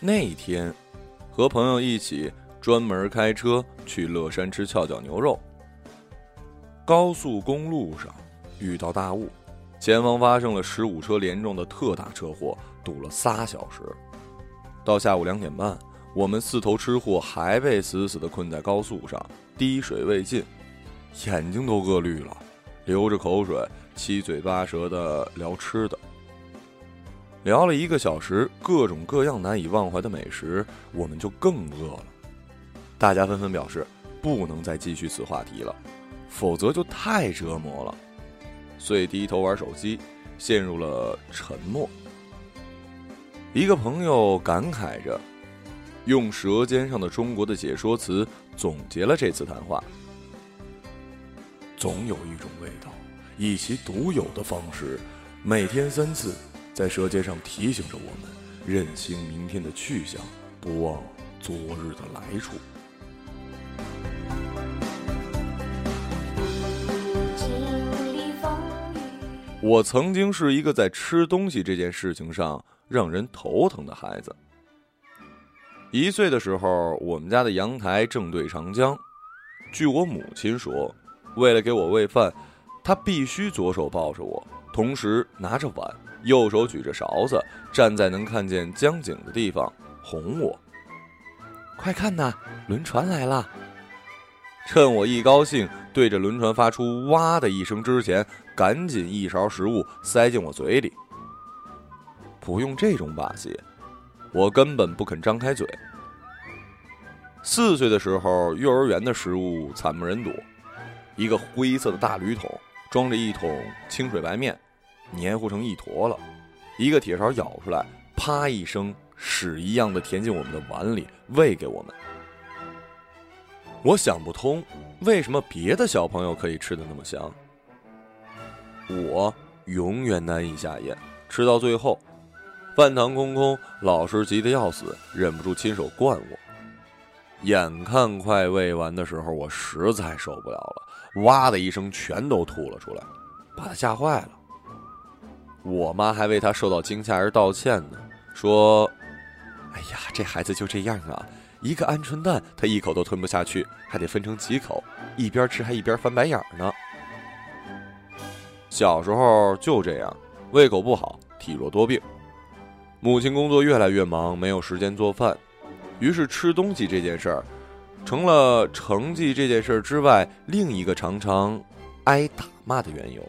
那天，和朋友一起专门开车去乐山吃翘脚牛肉。高速公路上遇到大雾，前方发生了十五车连撞的特大车祸，堵了仨小时。到下午两点半，我们四头吃货还被死死的困在高速上，滴水未进，眼睛都饿绿了，流着口水，七嘴八舌的聊吃的。聊了一个小时，各种各样难以忘怀的美食，我们就更饿了。大家纷纷表示不能再继续此话题了。否则就太折磨了，遂低头玩手机，陷入了沉默。一个朋友感慨着，用《舌尖上的中国》的解说词总结了这次谈话：总有一种味道，以其独有的方式，每天三次，在舌尖上提醒着我们，认清明天的去向，不忘昨日的来处。我曾经是一个在吃东西这件事情上让人头疼的孩子。一岁的时候，我们家的阳台正对长江。据我母亲说，为了给我喂饭，她必须左手抱着我，同时拿着碗，右手举着勺子，站在能看见江景的地方哄我。快看呐，轮船来了！趁我一高兴，对着轮船发出“哇”的一声之前，赶紧一勺食物塞进我嘴里。不用这种把戏，我根本不肯张开嘴。四岁的时候，幼儿园的食物惨不忍睹，一个灰色的大铝桶装着一桶清水白面，黏糊成一坨了，一个铁勺舀出来，啪一声，屎一样的填进我们的碗里，喂给我们。我想不通，为什么别的小朋友可以吃的那么香，我永远难以下咽。吃到最后，饭堂空空，老师急得要死，忍不住亲手灌我。眼看快喂完的时候，我实在受不了了，哇的一声，全都吐了出来，把他吓坏了。我妈还为他受到惊吓而道歉呢，说：“哎呀，这孩子就这样啊。”一个鹌鹑蛋，他一口都吞不下去，还得分成几口，一边吃还一边翻白眼呢。小时候就这样，胃口不好，体弱多病。母亲工作越来越忙，没有时间做饭，于是吃东西这件事儿，成了成绩这件事儿之外另一个常常挨打骂的缘由。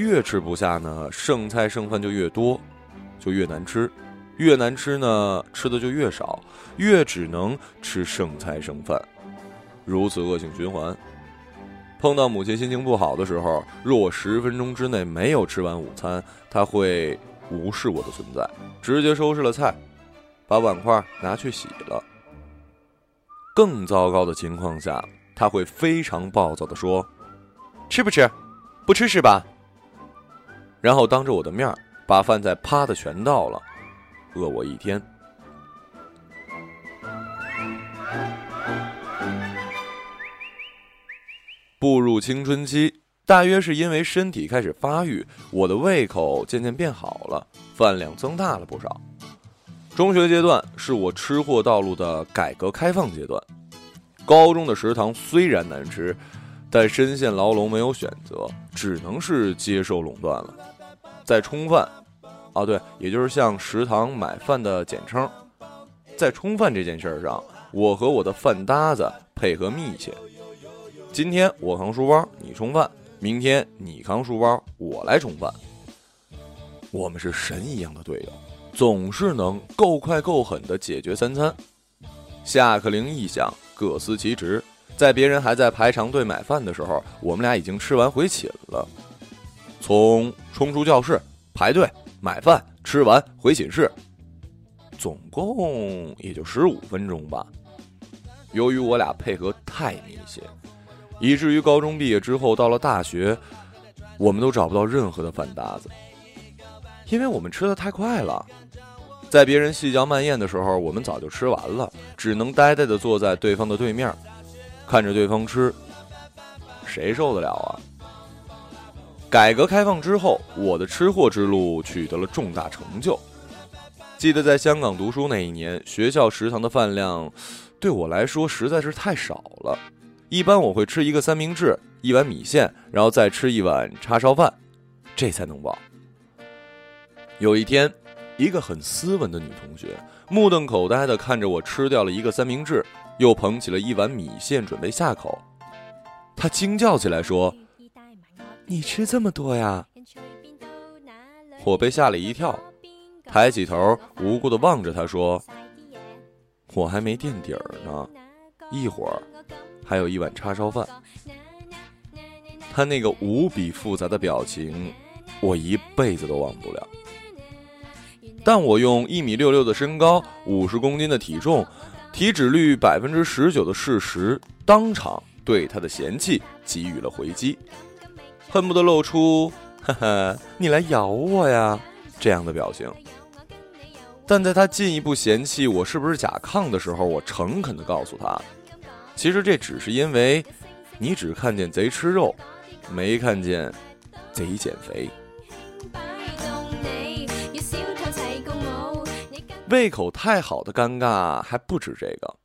越吃不下呢，剩菜剩饭就越多，就越难吃。越难吃呢，吃的就越少，越只能吃剩菜剩饭，如此恶性循环。碰到母亲心情不好的时候，若我十分钟之内没有吃完午餐，她会无视我的存在，直接收拾了菜，把碗筷拿去洗了。更糟糕的情况下，她会非常暴躁的说：“吃不吃？不吃是吧？”然后当着我的面把饭菜啪的全倒了。饿我一天。步入青春期，大约是因为身体开始发育，我的胃口渐渐变好了，饭量增大了不少。中学阶段是我吃货道路的改革开放阶段，高中的食堂虽然难吃，但深陷牢笼没有选择，只能是接受垄断了。在冲饭。啊，对，也就是像食堂买饭的简称，在冲饭这件事儿上，我和我的饭搭子配合密切。今天我扛书包，你冲饭；明天你扛书包，我来冲饭。我们是神一样的队友，总是能够快够狠的解决三餐。下课铃一响，各司其职，在别人还在排长队买饭的时候，我们俩已经吃完回寝了。从冲出教室，排队。买饭吃完回寝室，总共也就十五分钟吧。由于我俩配合太密切，以至于高中毕业之后到了大学，我们都找不到任何的饭搭子，因为我们吃的太快了。在别人细嚼慢咽的时候，我们早就吃完了，只能呆呆的坐在对方的对面，看着对方吃，谁受得了啊？改革开放之后，我的吃货之路取得了重大成就。记得在香港读书那一年，学校食堂的饭量对我来说实在是太少了。一般我会吃一个三明治，一碗米线，然后再吃一碗叉烧饭，这才能饱。有一天，一个很斯文的女同学目瞪口呆地看着我吃掉了一个三明治，又捧起了一碗米线准备下口。她惊叫起来说：“你吃这么多呀！”我被吓了一跳，抬起头无辜地望着他说：“我还没垫底儿呢，一会儿还有一碗叉烧饭。”他那个无比复杂的表情，我一辈子都忘不了。但我用一米六六的身高、五十公斤的体重、体脂率百分之十九的事实，当场对他的嫌弃给予了回击，恨不得露出“ 哈哈，你来咬我呀”这样的表情。但在他进一步嫌弃我是不是甲亢的时候，我诚恳地告诉他，其实这只是因为，你只看见贼吃肉，没看见贼减肥。胃口太好的尴尬还不止这个，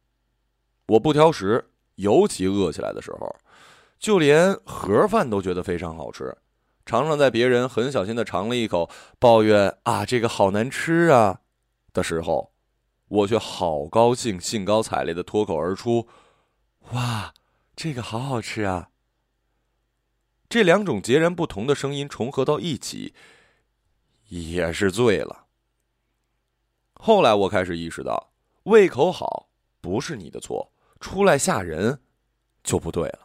我不挑食，尤其饿起来的时候，就连盒饭都觉得非常好吃。常常在别人很小心的尝了一口，抱怨啊这个好难吃啊的时候，我却好高兴，兴高采烈的脱口而出：“哇，这个好好吃啊！”这两种截然不同的声音重合到一起，也是醉了。后来我开始意识到，胃口好不是你的错，出来吓人就不对了。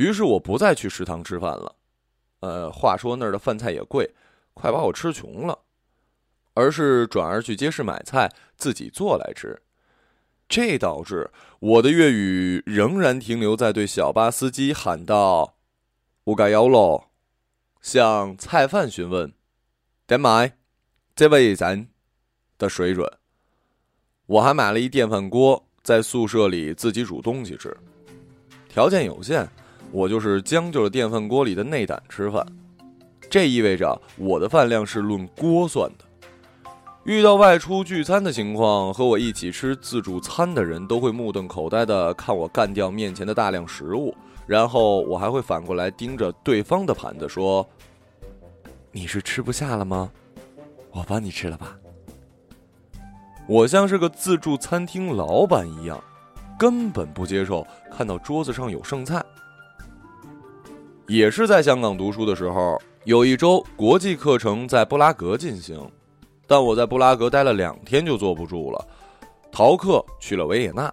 于是我不再去食堂吃饭了，呃，话说那儿的饭菜也贵，快把我吃穷了，而是转而去街市买菜，自己做来吃。这导致我的粤语仍然停留在对小巴司机喊道：“我改要喽”，向菜贩询问：“点买？这位咱。”的水准，我还买了一电饭锅，在宿舍里自己煮东西吃。条件有限，我就是将就着电饭锅里的内胆吃饭。这意味着我的饭量是论锅算的。遇到外出聚餐的情况，和我一起吃自助餐的人都会目瞪口呆的看我干掉面前的大量食物，然后我还会反过来盯着对方的盘子说：“你是吃不下了吗？我帮你吃了吧。”我像是个自助餐厅老板一样，根本不接受看到桌子上有剩菜。也是在香港读书的时候，有一周国际课程在布拉格进行，但我在布拉格待了两天就坐不住了，逃课去了维也纳。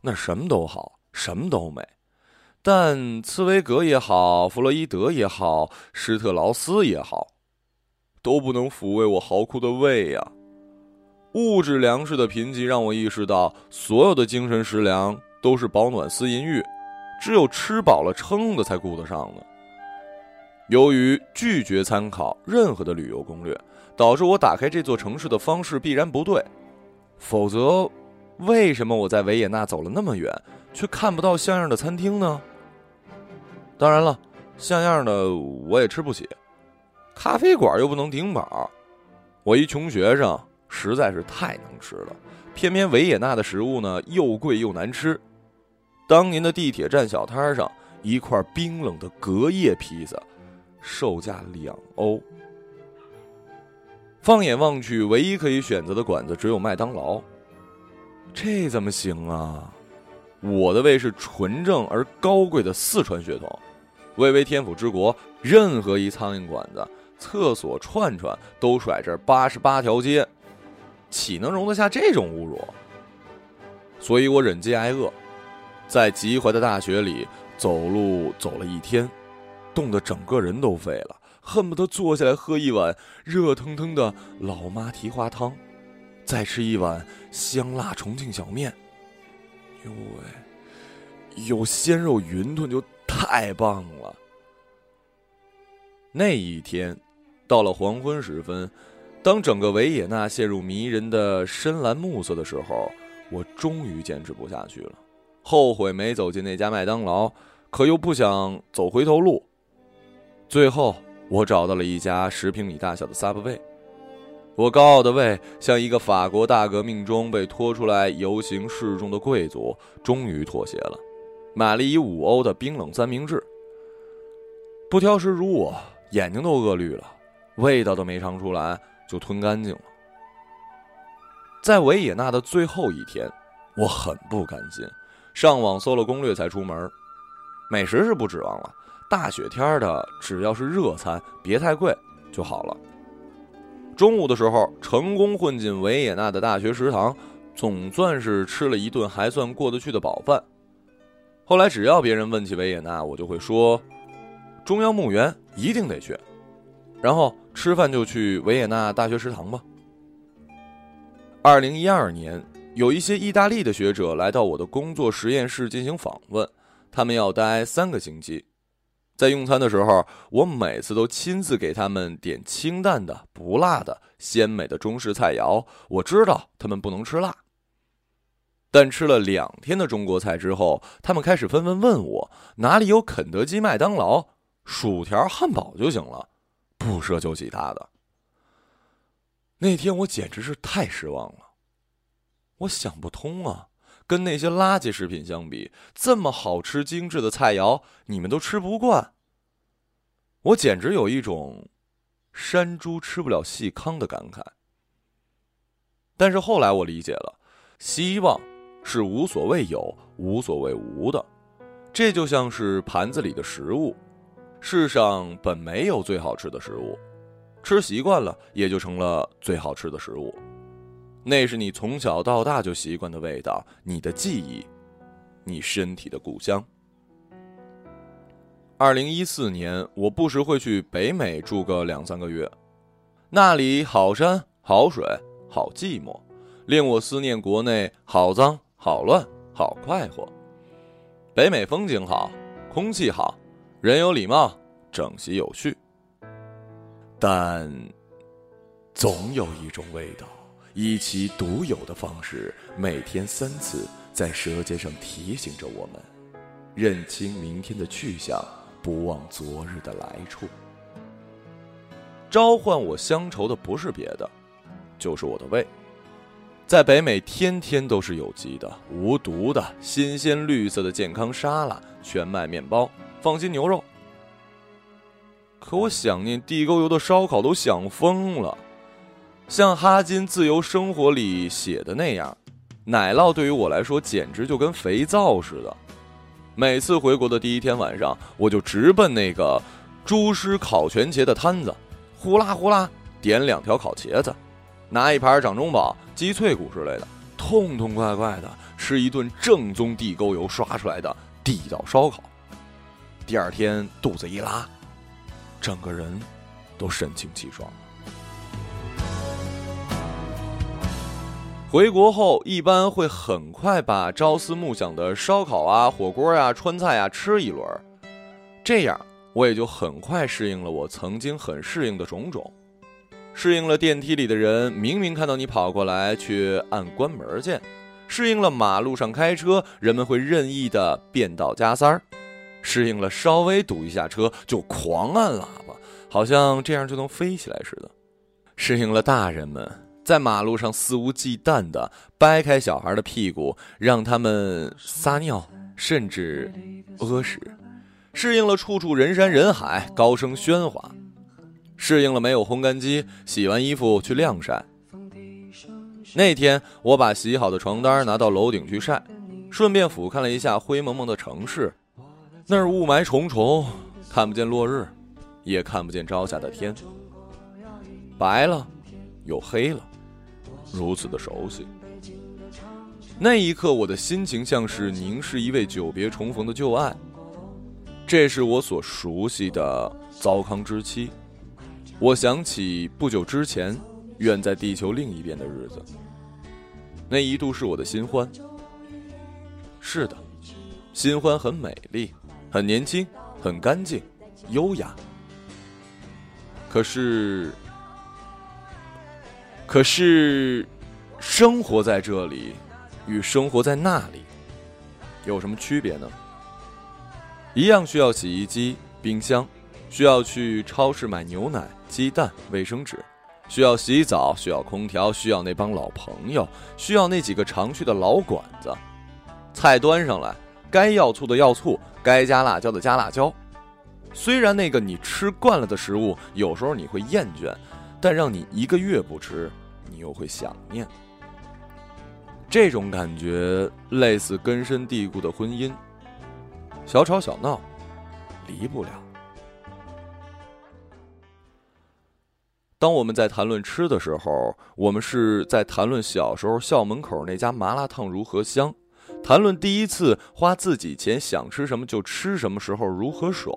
那什么都好，什么都美，但茨威格也好，弗洛伊德也好，施特劳斯也好，都不能抚慰我嚎哭的胃呀。物质粮食的贫瘠让我意识到，所有的精神食粮都是保暖思淫欲，只有吃饱了撑的才顾得上呢。由于拒绝参考任何的旅游攻略，导致我打开这座城市的方式必然不对。否则，为什么我在维也纳走了那么远，却看不到像样的餐厅呢？当然了，像样的我也吃不起，咖啡馆又不能顶饱，我一穷学生。实在是太能吃了，偏偏维也纳的食物呢又贵又难吃。当年的地铁站小摊上，一块冰冷的隔夜披萨，售价两欧。放眼望去，唯一可以选择的馆子只有麦当劳，这怎么行啊？我的胃是纯正而高贵的四川血统，巍巍天府之国，任何一苍蝇馆子、厕所串串都甩这八十八条街。岂能容得下这种侮辱？所以我忍饥挨饿，在极怀的大雪里走路走了一天，冻得整个人都废了，恨不得坐下来喝一碗热腾腾的老妈蹄花汤，再吃一碗香辣重庆小面。哟喂，有鲜肉云吞就太棒了。那一天，到了黄昏时分。当整个维也纳陷入迷人的深蓝暮色的时候，我终于坚持不下去了，后悔没走进那家麦当劳，可又不想走回头路。最后，我找到了一家十平米大小的 Subway，我高傲的胃像一个法国大革命中被拖出来游行示众的贵族，终于妥协了，买了一五欧的冰冷三明治。不挑食如我，眼睛都饿绿了，味道都没尝出来就吞干净了。在维也纳的最后一天，我很不甘心，上网搜了攻略才出门。美食是不指望了，大雪天的，只要是热餐，别太贵就好了。中午的时候，成功混进维也纳的大学食堂，总算是吃了一顿还算过得去的饱饭。后来，只要别人问起维也纳，我就会说：“中央墓园一定得去。”然后吃饭就去维也纳大学食堂吧。二零一二年，有一些意大利的学者来到我的工作实验室进行访问，他们要待三个星期。在用餐的时候，我每次都亲自给他们点清淡的、不辣的、鲜美的中式菜肴。我知道他们不能吃辣，但吃了两天的中国菜之后，他们开始纷纷问我哪里有肯德基、麦当劳、薯条、汉堡就行了，不奢求其他的。那天我简直是太失望了，我想不通啊。跟那些垃圾食品相比，这么好吃精致的菜肴，你们都吃不惯。我简直有一种山猪吃不了细糠的感慨。但是后来我理解了，希望是无所谓有，无所谓无的。这就像是盘子里的食物，世上本没有最好吃的食物，吃习惯了，也就成了最好吃的食物。那是你从小到大就习惯的味道，你的记忆，你身体的故乡。二零一四年，我不时会去北美住个两三个月，那里好山好水好寂寞，令我思念国内好脏好乱好快活。北美风景好，空气好，人有礼貌，整齐有序，但总有一种味道。以其独有的方式，每天三次在舌尖上提醒着我们，认清明天的去向，不忘昨日的来处。召唤我乡愁的不是别的，就是我的胃。在北美，天天都是有机的、无毒的、新鲜绿色的健康沙拉、全麦面包、放心牛肉。可我想念地沟油的烧烤都想疯了。像哈金《自由生活》里写的那样，奶酪对于我来说简直就跟肥皂似的。每次回国的第一天晚上，我就直奔那个猪师烤全茄的摊子，呼啦呼啦点两条烤茄子，拿一盘掌中宝、鸡脆骨之类的，痛痛快快的吃一顿正宗地沟油刷出来的地道烧烤。第二天肚子一拉，整个人都神清气爽。回国后，一般会很快把朝思暮想的烧烤啊、火锅啊、川菜啊吃一轮，这样我也就很快适应了我曾经很适应的种种，适应了电梯里的人明明看到你跑过来却按关门键，适应了马路上开车人们会任意的变道加塞儿，适应了稍微堵一下车就狂按喇叭，好像这样就能飞起来似的，适应了大人们。在马路上肆无忌惮地掰开小孩的屁股，让他们撒尿，甚至屙屎，适应了处处人山人海、高声喧哗，适应了没有烘干机，洗完衣服去晾晒。那天，我把洗好的床单拿到楼顶去晒，顺便俯瞰了一下灰蒙蒙的城市，那儿雾霾重重，看不见落日，也看不见朝下的天，白了，又黑了。如此的熟悉，那一刻我的心情像是凝视一位久别重逢的旧爱。这是我所熟悉的糟糠之妻。我想起不久之前远在地球另一边的日子，那一度是我的新欢。是的，新欢很美丽，很年轻，很干净，优雅。可是。可是，生活在这里，与生活在那里，有什么区别呢？一样需要洗衣机、冰箱，需要去超市买牛奶、鸡蛋、卫生纸，需要洗澡，需要空调，需要那帮老朋友，需要那几个常去的老馆子。菜端上来，该要醋的要醋，该加辣椒的加辣椒。虽然那个你吃惯了的食物，有时候你会厌倦，但让你一个月不吃，你又会想念。这种感觉类似根深蒂固的婚姻，小吵小闹，离不了。当我们在谈论吃的时候，我们是在谈论小时候校门口那家麻辣烫如何香，谈论第一次花自己钱想吃什么就吃什么时候如何爽，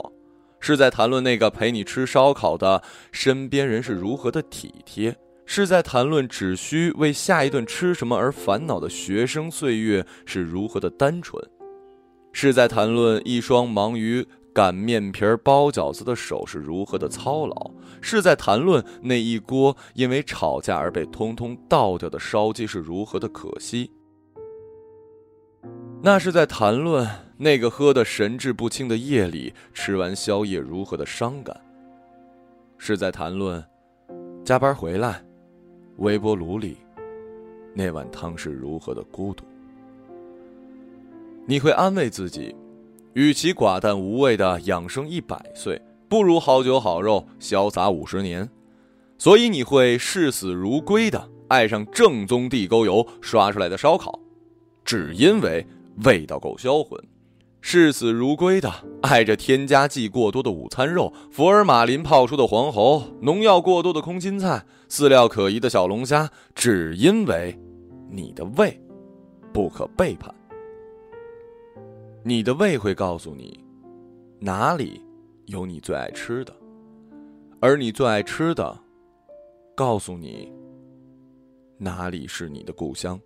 是在谈论那个陪你吃烧烤的身边人是如何的体贴，是在谈论只需为下一顿吃什么而烦恼的学生岁月是如何的单纯，是在谈论一双忙于。擀面皮儿、包饺子的手是如何的操劳，是在谈论那一锅因为吵架而被通通倒掉的烧鸡是如何的可惜。那是在谈论那个喝得神志不清的夜里吃完宵夜如何的伤感。是在谈论加班回来，微波炉里那碗汤是如何的孤独。你会安慰自己。与其寡淡无味的养生一百岁，不如好酒好肉潇洒五十年。所以你会视死如归的爱上正宗地沟油刷出来的烧烤，只因为味道够销魂；视死如归的爱着添加剂过多的午餐肉、福尔马林泡出的黄喉、农药过多的空心菜、饲料可疑的小龙虾，只因为你的胃不可背叛。你的胃会告诉你，哪里有你最爱吃的，而你最爱吃的，告诉你，哪里是你的故乡。